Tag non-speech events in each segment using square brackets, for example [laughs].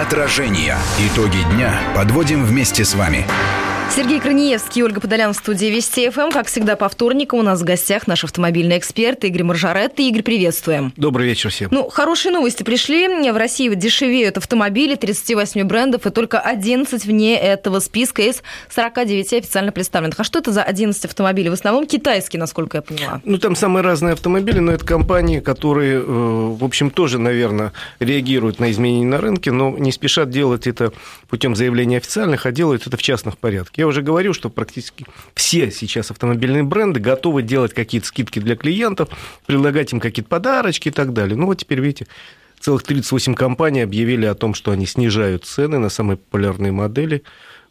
Отражение. Итоги дня подводим вместе с вами. Сергей Краниевский, Ольга Подолян в студии Вести ФМ. Как всегда, по вторникам у нас в гостях наш автомобильный эксперт Игорь Маржаретти. Игорь, приветствуем. Добрый вечер всем. Ну, хорошие новости пришли. В России дешевеют автомобили 38 брендов, и только 11 вне этого списка из 49 официально представленных. А что это за 11 автомобилей? В основном китайские, насколько я поняла. Ну, там самые разные автомобили, но это компании, которые, э, в общем, тоже, наверное, реагируют на изменения на рынке, но не спешат делать это путем заявления официальных, а делают это в частных порядках. Я уже говорил, что практически все сейчас автомобильные бренды готовы делать какие-то скидки для клиентов, предлагать им какие-то подарочки и так далее. Ну вот теперь, видите, целых 38 компаний объявили о том, что они снижают цены на самые популярные модели.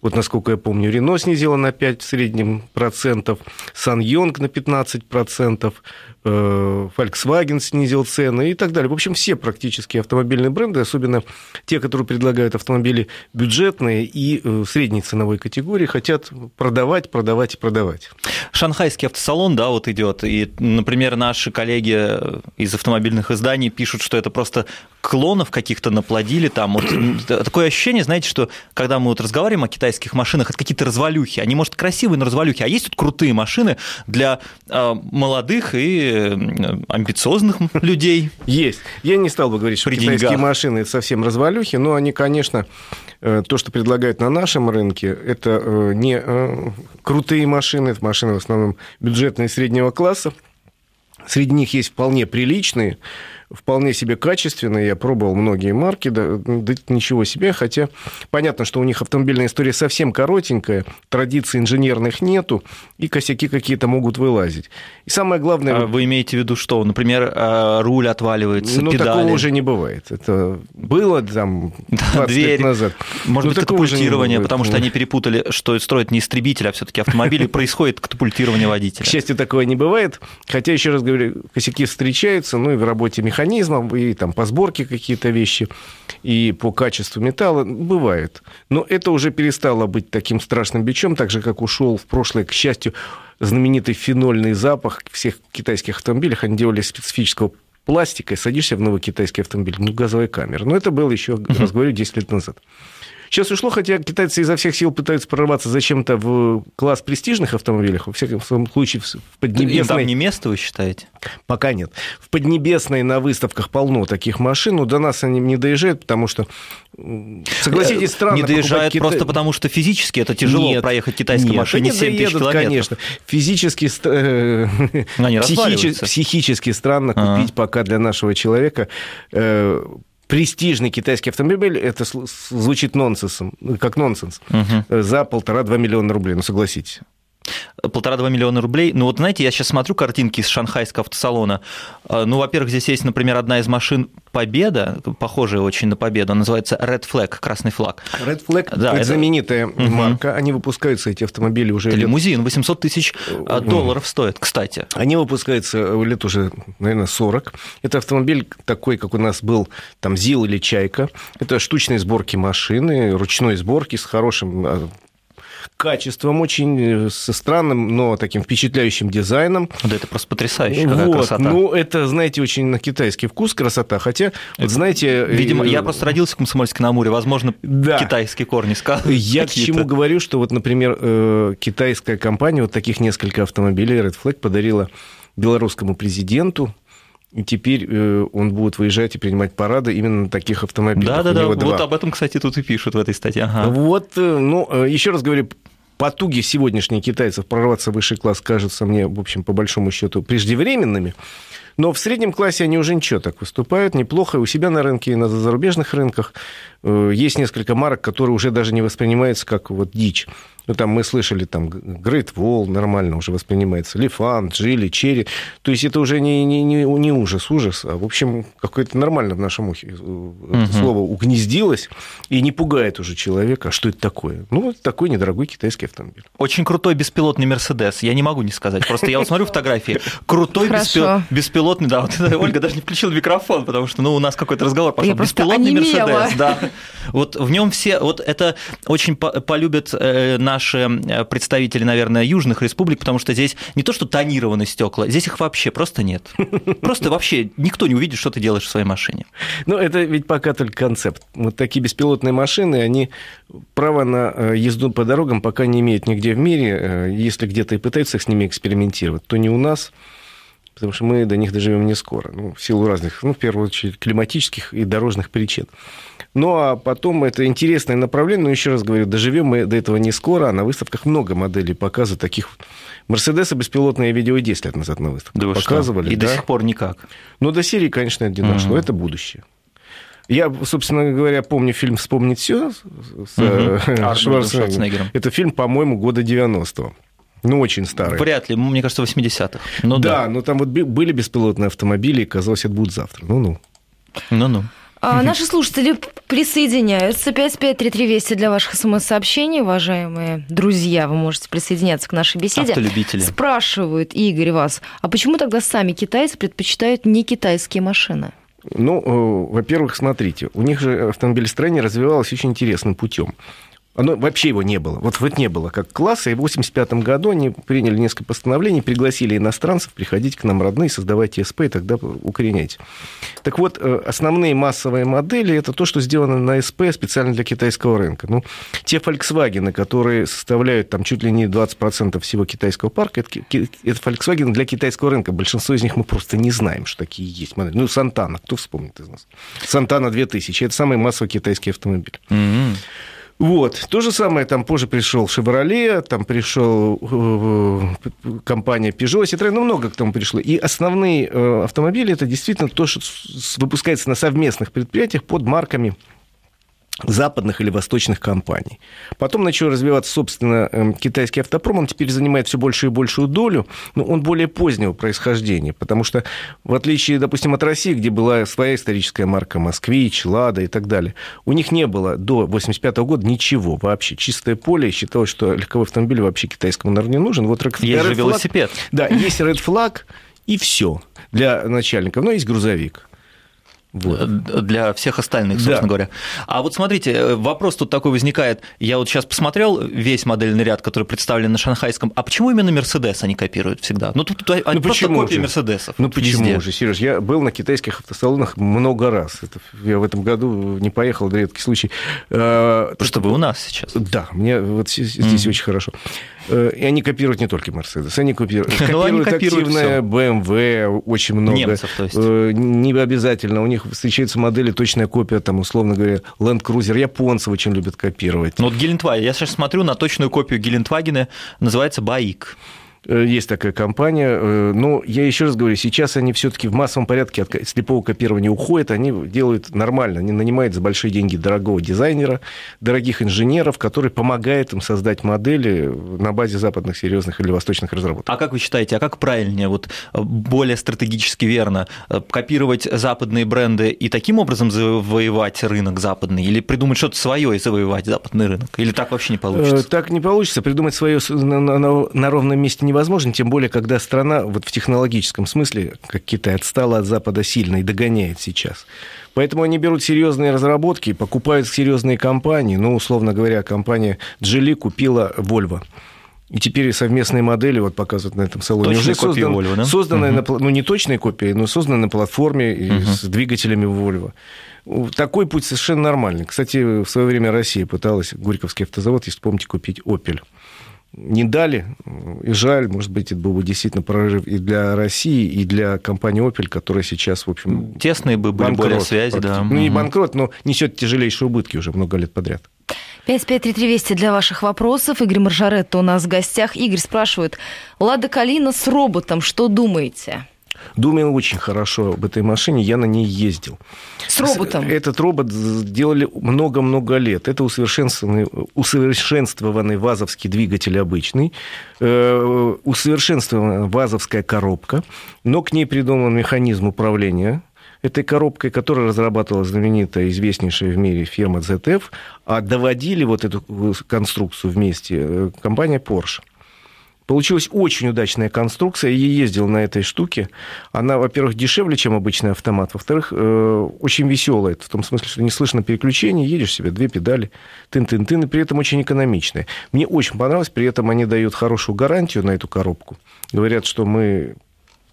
Вот, насколько я помню, Рено снизила на 5 в среднем процентов, Сан Йонг на 15 процентов, Volkswagen снизил цены и так далее. В общем, все практически автомобильные бренды, особенно те, которые предлагают автомобили бюджетные и э, средней ценовой категории, хотят продавать, продавать и продавать. Шанхайский автосалон, да, вот идет. И, например, наши коллеги из автомобильных изданий пишут, что это просто клонов каких-то наплодили там. Вот такое ощущение, знаете, что когда мы вот разговариваем о китайских машинах, это какие-то развалюхи. Они, может, красивые, но развалюхи. А есть тут крутые машины для э, молодых и Э, амбициозных [laughs] людей. Есть. Я не стал бы говорить, что китайские машины это совсем развалюхи, но они, конечно, э, то, что предлагают на нашем рынке, это э, не крутые машины, это машины в основном бюджетные среднего класса. Среди них есть вполне приличные, вполне себе качественные. Я пробовал многие марки, да, да ничего себе. Хотя понятно, что у них автомобильная история совсем коротенькая, традиций инженерных нету, и косяки какие-то могут вылазить. И самое главное... А вы имеете в виду что? Например, а, руль отваливается, Ну, педали. такого уже не бывает. Это было там [laughs] 20 Дверь. лет назад. Может Но быть, катапультирование, потому что они перепутали, что строят не истребитель, а все-таки автомобиль, и [laughs] происходит катапультирование водителя. К счастью, такого не бывает. Хотя, еще раз говорю, косяки встречаются, ну и в работе механизмов, и там по сборке какие-то вещи, и по качеству металла бывает. Но это уже перестало быть таким страшным бичом, так же, как ушел в прошлое, к счастью, знаменитый фенольный запах всех китайских автомобилях. Они делали специфического пластика, и садишься в новый китайский автомобиль, ну, газовая камера. Но это было еще, раз говорю, 10 лет назад. Сейчас ушло, хотя китайцы изо всех сил пытаются прорваться зачем-то в класс престижных автомобилей, во всяком случае, в Им Поднебесной... там не место, вы считаете? Пока нет. В Поднебесной на выставках полно таких машин, но до нас они не доезжают, потому что, согласитесь, странно Не доезжают кита- просто потому, что физически это тяжело Нет, проехать китайской нет, машине они 7 тысяч доедут, километров. конечно. Физически, э, Они разваливаются. психически странно А. купить пока для нашего человека э, престижный китайский автомобиль, это звучит нонсенсом, как нонсенс, э, за полтора-два миллиона рублей, ну согласитесь. Полтора-два миллиона рублей. Ну вот, знаете, я сейчас смотрю картинки из шанхайского автосалона. Э, Ну, во-первых, здесь есть, например, одна из машин Победа, похожая очень на Победу, она называется Red Flag, красный флаг. Red Flag Да, это это- знаменитая марка, они выпускаются, эти автомобили уже Это лет лимузин, 800 тысяч э, долларов стоит, кстати. Они выпускаются лет уже, наверное, 40. Это автомобиль такой, как у нас был там ЗИЛ или Чайка. Это штучные сборки машины, ручной сборки с хорошим а, качеством, очень э, со странным, но таким впечатляющим дизайном. Да это просто потрясающе, какая вот. красота. Ну, это, знаете, очень на китайский вкус красота. Хотя, вот знаете... Видимо, э, я просто родился в Комсомольске-на-Амуре, возможно, Да. китайские корни сказал. [laughs] Я к чему говорю, что вот, например, э, китайская компания вот таких несколько автомобилей Red Flag подарила белорусскому президенту, и теперь э, он будет выезжать и принимать парады именно на таких автомобилях. У Да-да-да, него вот два. об этом, кстати, тут и пишут в этой статье. Ага. Вот, э, ну, э, еще раз говорю, потуги сегодняшних китайцев прорваться в высший класс кажутся мне, в общем, по большому счету, преждевременными. Но в среднем классе они уже ничего так выступают, неплохо и у себя на рынке, и на зарубежных рынках. Э, Есть несколько марок, которые уже даже не воспринимаются как вот дичь. Ну, там мы слышали, там, Great Wall нормально уже воспринимается, Лифан, Джили, Черри. То есть это уже не, не, не, не ужас, ужас, а, в общем, какое-то нормально в нашем ухе это слово угнездилось и не пугает уже человека. А что это такое? Ну, это такой недорогой китайский автомобиль. Очень крутой беспилотный Мерседес. Я не могу не сказать. Просто я вот смотрю фотографии. Крутой беспилотный, да. Вот Ольга даже не включила микрофон, потому что, ну, у нас какой-то разговор пошел. Беспилотный. Мерседес, да. Вот в нем все, вот это очень по- полюбят э, наши э, представители, наверное, южных республик, потому что здесь не то, что тонированы стекла, здесь их вообще просто нет. [laughs] Просто вообще никто не увидит, что ты делаешь в своей машине. Ну, это ведь пока только концепт. Вот такие беспилотные машины, они право на э, езду по дорогам пока не имеют нигде в мире. Э, если где-то и пытаются с ними экспериментировать, то не у нас, потому что мы до них доживем не скоро, ну, в силу разных, ну, в первую очередь, климатических и дорожных причин. Ну, а потом это интересное направление, но еще раз говорю, доживем мы до этого не скоро, а на выставках много моделей показывают таких. Мерседесы беспилотные видео и 10 лет назад на выставках да показывали. Что? И да? до сих пор никак. Ну, до серии, конечно, это не дошло, угу. это будущее. Я, собственно говоря, помню фильм «Вспомнить все» с угу. Шварценеггером. Это фильм, по-моему, года 90-го. Ну, очень старый. Вряд ли, мне кажется, 80-х. Ну, да, да, но там вот были беспилотные автомобили, и казалось, это будет завтра. Ну-ну. Ну-ну. А, наши слушатели присоединяются. 553320 для ваших смс-сообщений, уважаемые друзья. Вы можете присоединяться к нашей беседе. Автолюбители. Спрашивают, Игорь, вас, а почему тогда сами китайцы предпочитают не китайские машины? Ну, э, во-первых, смотрите, у них же автомобилестроение развивалось очень интересным путем. Оно вообще его не было. Вот, вот не было как класса. И в 1985 году они приняли несколько постановлений, пригласили иностранцев приходить к нам родные, создавать ТСП, и тогда укоренять. Так вот, э, основные массовые модели – это то, что сделано на СП специально для китайского рынка. Ну, те Volkswagen, которые составляют там чуть ли не 20% всего китайского парка, это, это Volkswagen для китайского рынка. Большинство из них мы просто не знаем, что такие есть модели. Ну, Сантана, кто вспомнит из нас? Сантана 2000 – это самый массовый китайский автомобиль. Mm-hmm. Вот. То же самое там позже пришел Chevrolet, там пришел э, компания Peugeot, Citroёn, ну, много к тому пришло. И основные э, автомобили это действительно то, что выпускается на совместных предприятиях под марками западных или восточных компаний. Потом начал развиваться, собственно, эм, китайский автопром. Он теперь занимает все большую и большую долю, но он более позднего происхождения, потому что, в отличие, допустим, от России, где была своя историческая марка «Москвич», «Лада» и так далее, у них не было до 1985 года ничего вообще. Чистое поле. Считалось, что легковой автомобиль вообще китайскому, наверное, не нужен. Вот есть Red же велосипед. Да, есть Red Flag, и все для начальников. Но есть грузовик. Вот. Для всех остальных, собственно да. говоря. А вот смотрите, э, вопрос тут такой возникает. Я вот сейчас посмотрел весь модельный ряд, который представлен на шанхайском. А почему именно Мерседес они копируют всегда? Ну, тут они ну, просто копии же? Мерседесов. Ну, почему везде. же, Сереж? Я был на китайских автосалонах много раз. Это, я в этом году не поехал, это редкий случай. Потому что вы у нас сейчас. Да, мне вот здесь mm. очень хорошо. Э, и они копируют не только Мерседес, [laughs] они копируют, копируют, копируют активное BMW, очень много. Немцев, то есть. Э, не обязательно. У них встречаются модели, точная копия, там, условно говоря, Land Cruiser. Японцы очень любят копировать. Ну вот Гелендваген, я сейчас смотрю на точную копию Гелендвагена, называется Баик. Э, есть такая компания. Э, но я еще раз говорю, сейчас они все-таки в массовом порядке от слепого копирования уходят. Они делают нормально. Они нанимают за большие деньги дорогого дизайнера, дорогих инженеров, которые помогают им создать модели на базе западных серьезных или восточных разработок. А как вы считаете, а как правильнее, вот э, более стратегически верно, копировать западные бренды и таким образом завоевать рынок западный? Или придумать что-то свое и завоевать западный рынок? Или так вообще не получится? Так не получится. Придумать свое на, на, на ровном месте невозможно, тем более, когда страна вот в технологическом смысле, как Китай, отстала от Запада сильно и догоняет сейчас. Поэтому они берут серьезные разработки, покупают серьезные компании. Ну, условно говоря, компания Geely купила Volvo. И теперь совместные модели вот показывают на этом салоне. Точные Уже копии создан, Volvo, да? Созданные угу. на, ну, не точные копии, но созданные на платформе угу. с двигателями Volvo. Такой путь совершенно нормальный. Кстати, в свое время Россия пыталась, Горьковский автозавод, если помните, купить Opel не дали. И жаль, может быть, это был бы действительно прорыв и для России, и для компании Opel, которая сейчас, в общем... Тесные бы были банкрот, более связи, да. Ну, не банкрот, но несет тяжелейшие убытки уже много лет подряд. 553320 для ваших вопросов. Игорь Маржаретто у нас в гостях. Игорь спрашивает, Лада Калина с роботом, что думаете? Думаю очень хорошо об этой машине, я на ней ездил. С роботом? Этот робот делали много-много лет. Это усовершенствованный, усовершенствованный вазовский двигатель обычный, э, усовершенствованная вазовская коробка, но к ней придуман механизм управления этой коробкой, которая разрабатывала знаменитая, известнейшая в мире фирма ZF, а доводили вот эту конструкцию вместе э, компания Porsche. Получилась очень удачная конструкция. Я ездил на этой штуке. Она, во-первых, дешевле, чем обычный автомат. Во-вторых, э, очень веселая. В том смысле, что не слышно переключений. Едешь себе, две педали, тын-тын-тын. И при этом очень экономичная. Мне очень понравилось. При этом они дают хорошую гарантию на эту коробку. Говорят, что мы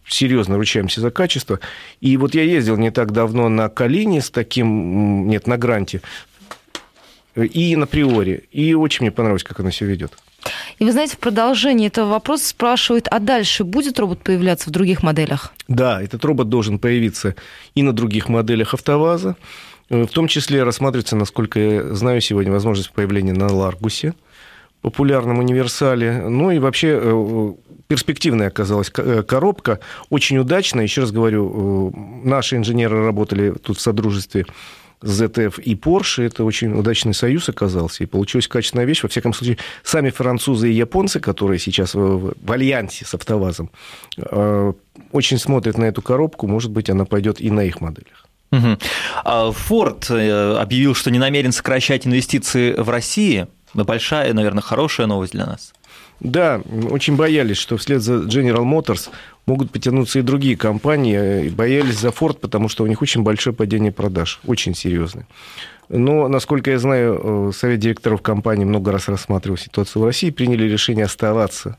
серьезно ручаемся за качество. И вот я ездил не так давно на Калине с таким, нет, на Гранте, и на Приоре. И очень мне понравилось, как она себя ведет. И вы знаете, в продолжении этого вопроса спрашивают, а дальше будет робот появляться в других моделях? Да, этот робот должен появиться и на других моделях АвтоВАЗа. В том числе рассматривается, насколько я знаю, сегодня возможность появления на Ларгусе, популярном универсале. Ну и вообще э, перспективная оказалась э, коробка, очень удачная. Еще раз говорю, э, наши инженеры работали тут в содружестве ZF и Porsche. Это очень удачный союз оказался, и получилась качественная вещь. Во всяком случае, сами французы и японцы, которые сейчас в, в альянсе с АвтоВАЗом, э, очень смотрят на эту коробку. Может быть, она пойдет и на их моделях. Форд а объявил, что не намерен сокращать инвестиции в России. Большая, наверное, хорошая новость для нас. Да, очень боялись, что вслед за General Motors могут потянуться и другие компании. Боялись за Ford, потому что у них очень большое падение продаж, очень серьезное. Но, насколько я знаю, э, совет директоров компании много раз рассматривал ситуацию в России, приняли решение оставаться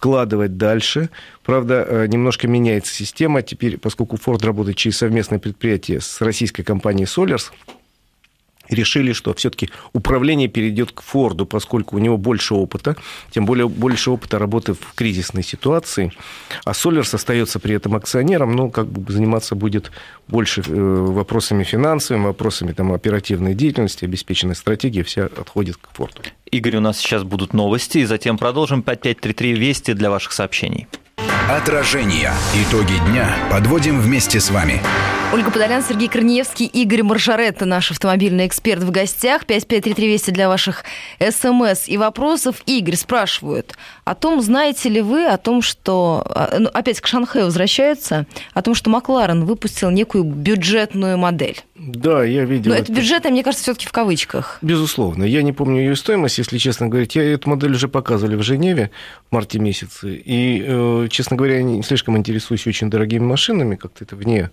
вкладывать дальше. Правда, э, немножко меняется система. Теперь, поскольку Ford работает через совместное предприятие с российской компанией Solers, решили, что все-таки управление перейдет к Форду, поскольку у него больше опыта, тем более больше опыта работы в кризисной ситуации. А Солерс остается при этом акционером, но как бы заниматься будет больше э, вопросами финансовыми, вопросами там, оперативной деятельности, обеспеченной стратегии, вся отходит к Форду. Игорь, у нас сейчас будут новости, и затем продолжим 5533 Вести для ваших сообщений. Отражение. Итоги дня подводим вместе с вами. Ольга Подолян, Сергей Корнеевский, Игорь Маржаретта, наш автомобильный эксперт в гостях. 553320 для ваших смс и вопросов. Игорь спрашивают о том, знаете ли вы о том, что... А, ну, опять к Шанхаю возвращаются, о том, что Макларен выпустил некую бюджетную модель. Да, я видел. Но это, это бюджетная, мне кажется, все-таки в кавычках. Безусловно. Я не помню ее стоимость, если честно говорить. Я эту модель уже показывали в Женеве в марте месяце. И, э, честно говоря, я не слишком интересуюсь очень дорогими машинами, как-то это вне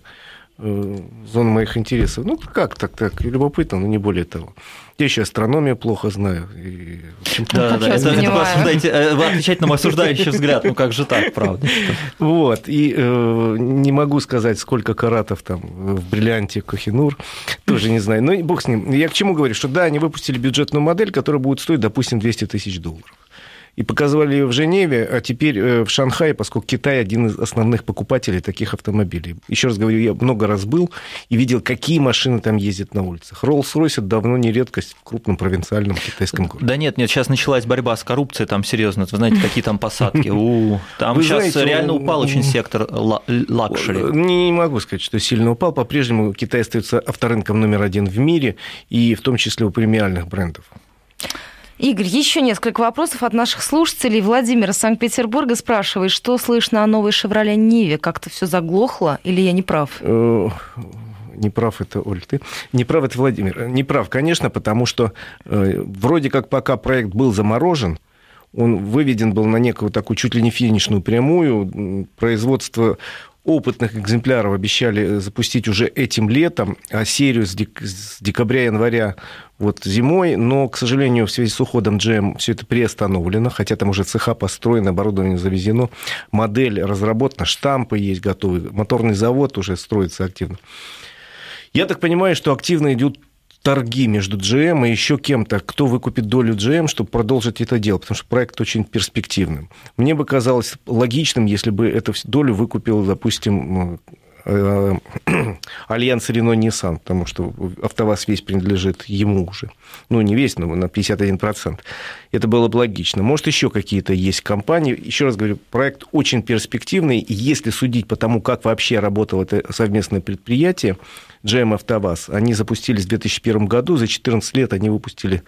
Э, зона моих интересов. Ну, как так, так, любопытно, но не более того. Я еще астрономию плохо знаю. И, да, да, это, это вы, осуждаете, э, вы отвечаете на мой осуждающий взгляд, ну как же так, правда? Вот, и э, не могу сказать, сколько каратов там в бриллианте Кохинур, тоже не знаю. Но бог с ним. Я к чему говорю, что да, они выпустили бюджетную модель, которая будет стоить, допустим, 200 тысяч долларов и показывали ее в Женеве, а теперь э, в Шанхае, поскольку Китай один из основных покупателей таких автомобилей. Еще раз говорю, я много раз был и видел, какие машины там ездят на улицах. Это давно не редкость в крупном провинциальном китайском городе. Да нет, нет, сейчас началась борьба с коррупцией, там серьезно, вы знаете, какие там посадки. [laughs] У, там вы сейчас знаете, реально упал очень сектор luxury. Не могу сказать, что сильно упал. По-прежнему Китай остается авторынком номер один в мире, и в том числе у премиальных брендов. Игорь, еще несколько вопросов от наших слушателей. Владимир из Санкт-Петербурга спрашивает, что слышно о новой «Шевроле Ниве»? Как-то все заглохло или я не прав? Э, не прав это, Оль, ты? Не прав это Владимир. Не прав, конечно, потому что э, вроде как пока проект был заморожен, он выведен был на некую такую чуть ли не финишную прямую. Производство опытных экземпляров обещали запустить уже этим летом, а серию с, дек- с декабря-января вот зимой, но, к сожалению, в связи с уходом GM все это приостановлено, хотя там уже цеха построены, оборудование завезено, модель разработана, штампы есть готовые, моторный завод уже строится активно. Я так понимаю, что активно идут торги между GM и еще кем-то, кто выкупит долю GM, чтобы продолжить это дело, потому что проект очень перспективным. Мне бы казалось логичным, если бы эту долю выкупил, допустим, [clears throat] Альянс Рено Nissan, потому что АвтоВАЗ весь принадлежит ему уже. Ну, не весь, но на 51%. Это было бы логично. Может, еще какие-то есть компании. Еще раз говорю, проект очень перспективный. И если судить по тому, как вообще работало это совместное предприятие, GM АвтоВАЗ, они запустились в 2001 году, за 14 лет они выпустили,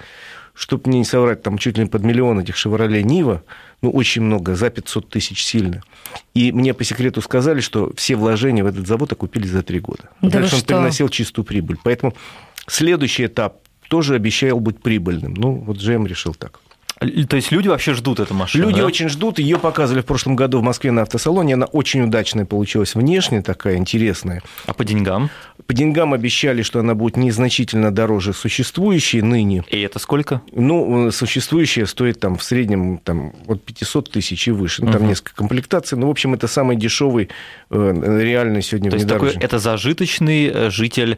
чтобы мне не соврать, там чуть ли не под миллион этих «Шевроле Нива», ну, очень много, за 500 тысяч сильно. И мне по секрету сказали, что все вложения в этот завод окупили за три года. Да Дальше он приносил чистую прибыль. Поэтому следующий этап тоже обещал быть прибыльным. Ну, вот GM решил так. То есть люди вообще ждут эту машину? Люди да? очень ждут. Ее показывали в прошлом году в Москве на автосалоне. Она очень удачная получилась внешне, такая интересная. А по деньгам? По деньгам обещали, что она будет незначительно дороже существующей ныне. И это сколько? Ну, существующая стоит там в среднем там, от 500 тысяч и выше. Ну, там Мгм. несколько комплектаций. Ну, в общем, это самый дешевый э, реально сегодня То есть такой, это зажиточный э, житель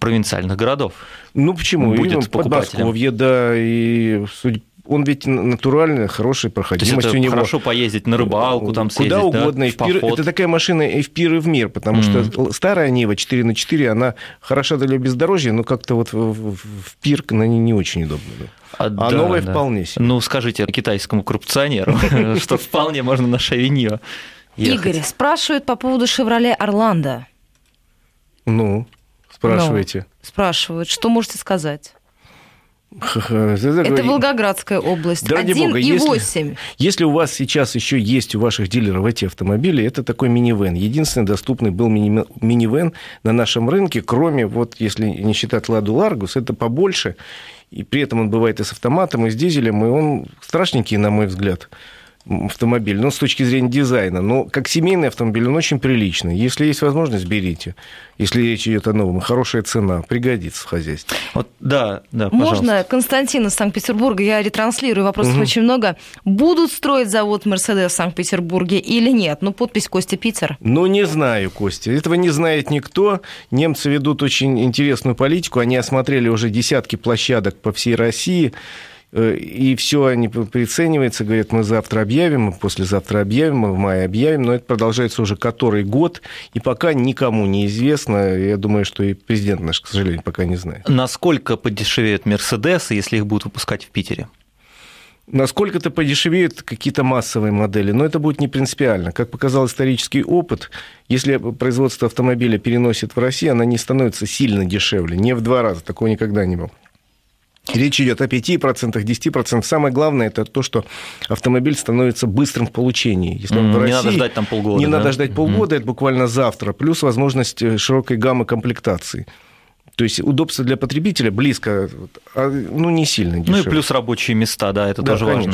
провинциальных городов. Ну, почему? будет И покупателем. Подмосковье, да, и судя- он ведь натуральный, хороший, То есть проходимость это у него. хорошо поездить на рыбалку, там съездить, Куда да, угодно. и в пир- поход. это такая машина и в пир, и в мир, потому Мгм. что старая Нива 4 на 4, она хороша для бездорожья, но как-то вот в, пир на ней не очень удобно. да. А, А да, новая да. вполне себе. Ну, скажите китайскому коррупционеру, [laughs] что вполне можно на Шавиньо Игорь спрашивает по поводу «Шевроле Орландо». Ну, спрашивайте. Спрашивают, что можете сказать? Это Волгоградская область. Да ради бога, 1,8. Если у вас сейчас еще есть у ваших дилеров эти автомобили, это такой минивэн. Единственный доступный был мини- минивэн на нашем рынке, кроме, вот если не считать Ладу Ларгус, это побольше, и при этом он бывает и с автоматом, и с дизелем, и он страшненький, на мой взгляд, автомобиль, но с точки зрения дизайна. Но как семейный автомобиль он очень приличный. Если есть возможность, берите. Если речь идет о новом, хорошая цена, пригодится в хозяйстве. Вот, да, да, пожалуйста. Можно, Константин из Санкт-Петербурга, я ретранслирую, вопросов Мгм. очень много. Будут строить завод «Мерседес» в Санкт-Петербурге или нет? Ну, подпись Костя Питер. Ну, не знаю, Костя. Этого не знает никто. Немцы ведут очень интересную политику. Они осмотрели уже десятки площадок по всей России. Э, И все они прицениваются, говорят, мы завтра объявим, мы послезавтра объявим, мы в мае объявим, но это продолжается уже который год, и пока никому не известно. Я думаю, что и президент наш, к сожалению, пока не знает. Насколько подешевеют Мерседесы, если их будут выпускать в Питере? Насколько-то подешевеют какие-то массовые модели, но это будет не принципиально. Как показал исторический опыт, если производство автомобиля переносит в Россию, она не становится сильно дешевле, не в два раза, такого никогда не было. Речь идет о 5%, 10%. Самое главное это то, что автомобиль становится быстрым в получении. Если он в Не надо России, ждать там полгода. не да? надо ждать полгода, это буквально завтра, плюс возможность э, широкой гаммы комплектаций. То есть удобство для потребителя близко, а, ну, не сильно Ну дешевле. и плюс рабочие места, да, это Да, тоже конечно.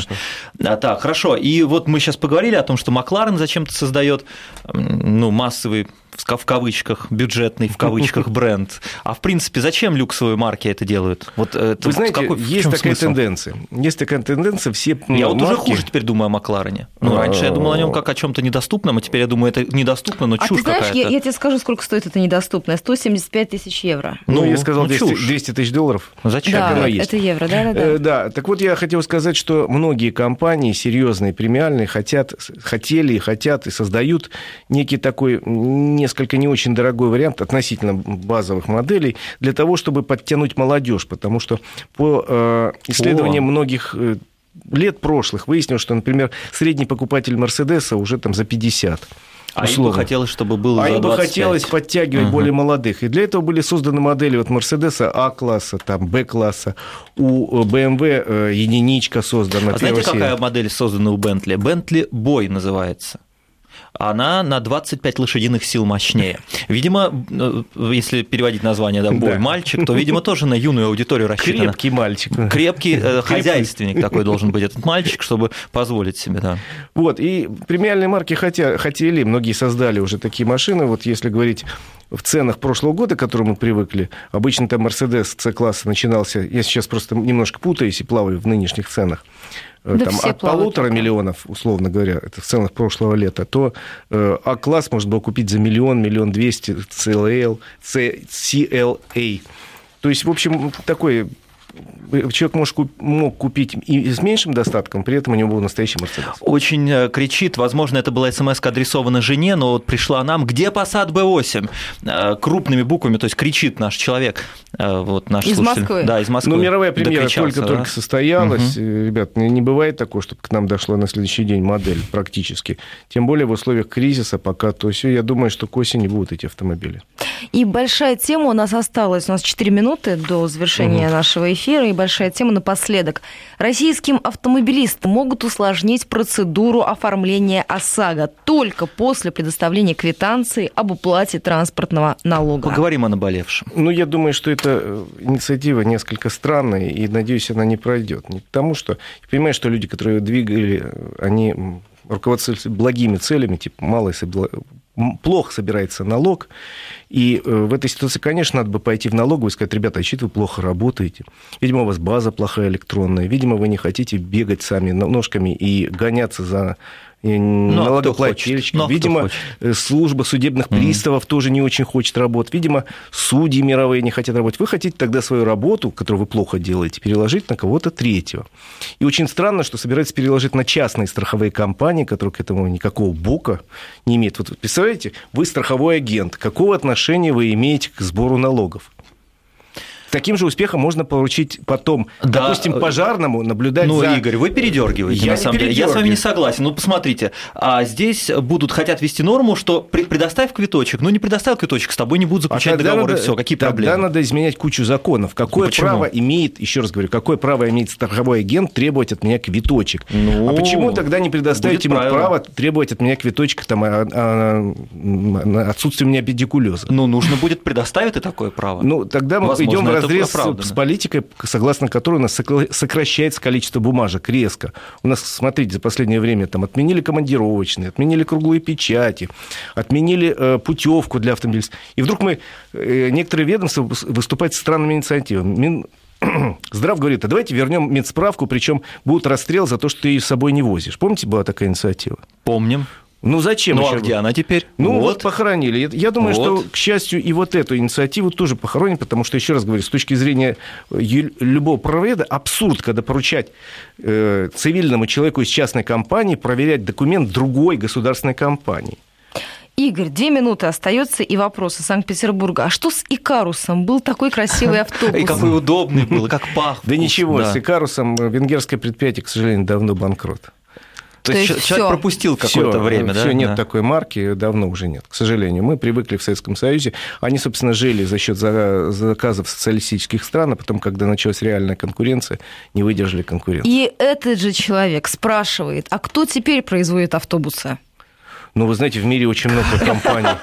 важно. А, так, хорошо. И вот мы сейчас поговорили о том, что Макларен зачем-то создает ну, массовый в ка- в кавычках, бюджетный в кавычках [laughs] бренд. А в принципе, зачем люксовые марки это делают? Вот это Вы знаете, какой- есть такая смысл? тенденция. Есть такая тенденция, все Я вот уже марки- хуже теперь думаю о Макларене. Ну, раньше я думал о нем как о чем-то недоступном, а теперь я думаю, это недоступно, но А чушь ты знаешь, я, какая-то. я тебе скажу, сколько стоит это недоступное. 175 тысяч евро. Ну, я сказал ну, 200, чушь. 200 тысяч долларов. Ну, Зачем? да, это евро, да-да-да. Э, Да, так вот я хотел сказать, что многие компании серьезные, премиальные, хотят, хотели и хотят и создают некий такой м, несколько не очень дорогой вариант относительно базовых моделей для того, чтобы подтянуть молодежь, потому что по э, исследованиям О. многих э, лет прошлых выяснилось, что, например, средний покупатель Мерседеса уже там за 50. А им бы условно. хотелось, чтобы было А им бы 25. хотелось подтягивать Мгм. более молодых. И для этого были созданы модели вот Мерседеса А-класса, там Б-класса. У BMW э, единичка создана. А знаете, серия. какая модель создана у Бентли? Бентли Бой называется. Она на 25 лошадиных сил мощнее. Видимо, э, если переводить название да, «Бой Да. мальчик», то, видимо, тоже на юную аудиторию рассчитано. Крепкий мальчик. Крепкий э, хозяйственник такой должен быть этот мальчик, чтобы позволить себе, да. Вот, и премиальные марки хотя, хотели, многие создали уже такие машины. Вот если говорить в ценах прошлого года, к которым мы привыкли, обычно там Мерседес C-класса начинался, я сейчас просто немножко путаюсь и плаваю в нынешних ценах, Да там, от плавают полутора миллионов, условно говоря, это в ценах прошлого лета, то э, А-класс можно было купить за миллион, миллион двести, CLA, C- CLA. То есть, в общем, такой э, человек может, мог купить и с меньшим достатком, при этом у него был настоящий Мерседес. Очень э, кричит, возможно, это была смс адресована жене, но вот пришла нам, где Passat B8? Э, Крупными буквами, то есть кричит наш человек, э, вот наш Из слушатель. Москвы? Да, из Москвы. Ну, мировая премьера только-только да? состоялась. Э, Ребят, не не бывает такого, чтобы к нам дошла на следующий день модель практически. Тем более в условиях кризиса пока. То есть я думаю, что к осени будут эти автомобили. И большая тема у нас осталась. У нас 4 минуты до завершения угу. нашего эфира. И большая тема напоследок. Российским автомобилистам могут усложнить процедуру оформления ОСАГО только после предоставления квитанции об уплате транспортного налога. Поговорим о наболевшем. Ну, я думаю, что эта э, инициатива несколько странная, и, надеюсь, она не пройдет. Не потому что... Я понимаю, что люди, которые двигали, они руководствуются благими целями, типа малый плохо собирается налог, и э, в этой ситуации, конечно, надо бы пойти в налоговую и сказать, ребята, а вы плохо работаете? Видимо, у вас база плохая электронная, видимо, вы не хотите бегать сами ножками и гоняться за ну, а налогоплательщики. Ну, Видимо, э, служба судебных приставов mm-hmm. тоже не очень хочет работать. Видимо, судьи мировые не хотят работать. Вы хотите тогда свою работу, которую вы плохо делаете, переложить на кого-то третьего. И очень странно, что собирается переложить на частные страховые компании, которые к этому никакого бока не имеют. Вот представляете, вы страховой агент. Какого отношения вы имеете к сбору налогов? Таким же успехом можно получить потом, да. допустим, пожарному наблюдать ну, за... Ну, Игорь, вы передергиваете, я на самом деле. Я с вами не согласен. Ну, посмотрите, а здесь будут хотят ввести норму, что предоставь квиточек, ну, не предоставил квиточек, с тобой не будут заключать а договор, надо, и все, какие тогда проблемы? Тогда надо изменять кучу законов. Какое ну, право имеет, еще раз говорю, какое право имеет страховой агент требовать от меня квиточек? Ну, а почему тогда не предоставить ему правило. право требовать от меня квиточек там, о, о, о отсутствии у меня педикулеза? Ну, нужно будет предоставить и такое право. Ну, тогда мы Возможно, идем в разрез с политикой, согласно которой у нас сокращается количество бумажек резко. У нас, смотрите, за последнее время там отменили командировочные, отменили круглые печати, отменили э, путевку для автомобилистов. И вдруг мы, э, некоторые ведомства выступают с странными инициативами. Мин... [clears throat] Здрав говорит, а давайте вернем медсправку, причем будет расстрел за то, что ты ее с собой не возишь. Помните, была такая инициатива? Помним. Ну зачем? Ну а где она теперь? Ну вот, вот похоронили. Я думаю, вот. что, к счастью, и вот эту инициативу тоже похоронят, потому что, еще раз говорю, с точки зрения э, любого правоведа, абсурд, когда поручать э, цивильному человеку из частной компании проверять документ другой государственной компании. Игорь, две минуты остается и вопросы Санкт-Петербурга. А что с Икарусом? Был такой красивый [laughs] автобус. И какой удобный был, как пах. Да ничего, с Икарусом э, венгерское предприятие, к сожалению, давно банкрот. То, То есть, есть человек всё. пропустил какое-то время, да? Все, нет да. такой марки, давно уже нет. К сожалению, мы привыкли в Советском Союзе. Они, собственно, жили за счет заказов социалистических стран, а потом, когда началась реальная конкуренция, не выдержали конкуренции. И этот же человек спрашивает, а кто теперь производит автобусы? Ну, вы знаете, в мире очень много компаний,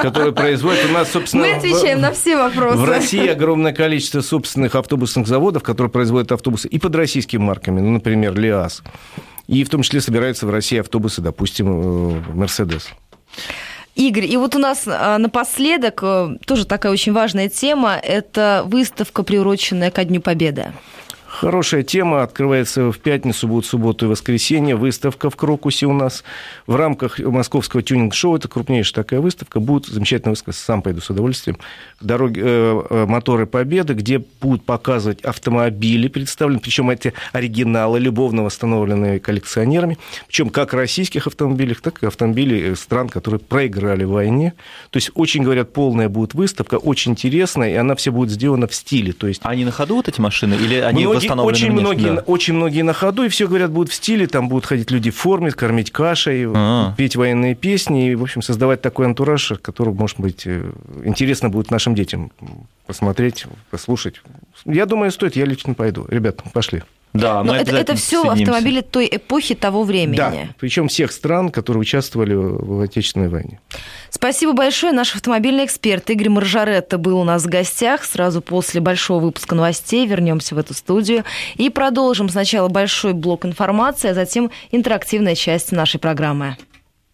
которые производят. У нас, собственно... Мы отвечаем в, на все вопросы. В России огромное количество собственных автобусных заводов, которые производят автобусы и под российскими марками. Ну, например, ЛиАЗ. И в том числе собираются в России автобусы, допустим, э, Мерседес. Игорь, и вот у нас а, напоследок э, тоже такая очень важная тема – это выставка, приуроченная ко Дню Победы. Хорошая тема. Открывается в пятницу, будет субботу и воскресенье. Выставка в Крокусе у нас. В рамках московского тюнинг-шоу, это крупнейшая такая выставка, будет замечательная выставка, сам пойду с удовольствием, дороги, э, э, моторы Победы, где будут показывать автомобили представлены, причем эти оригиналы, любовно восстановленные коллекционерами, причем как российских автомобилей, так и автомобилей стран, которые проиграли в войне. То есть очень, говорят, полная будет выставка, очень интересная, и она все будет сделана в стиле. То есть... А они на ходу вот эти машины? Или они Многие очень многие, да. очень многие на ходу, и все говорят, будут в стиле, там будут ходить люди в форме, кормить кашей, А-а-а. петь военные песни, и, в общем, создавать такой антураж, который, может быть, э, интересно будет нашим детям посмотреть, послушать. Я думаю, стоит, я лично пойду. Ребят, пошли. Да, Но это, это все автомобили той эпохи, того времени. Да, причем всех стран, которые участвовали в Отечественной войне. Спасибо большое. Наш автомобильный эксперт Игорь Маржаретта был у нас в гостях. Сразу после большого выпуска новостей вернемся в эту студию и продолжим сначала большой блок информации, а затем интерактивная часть нашей программы.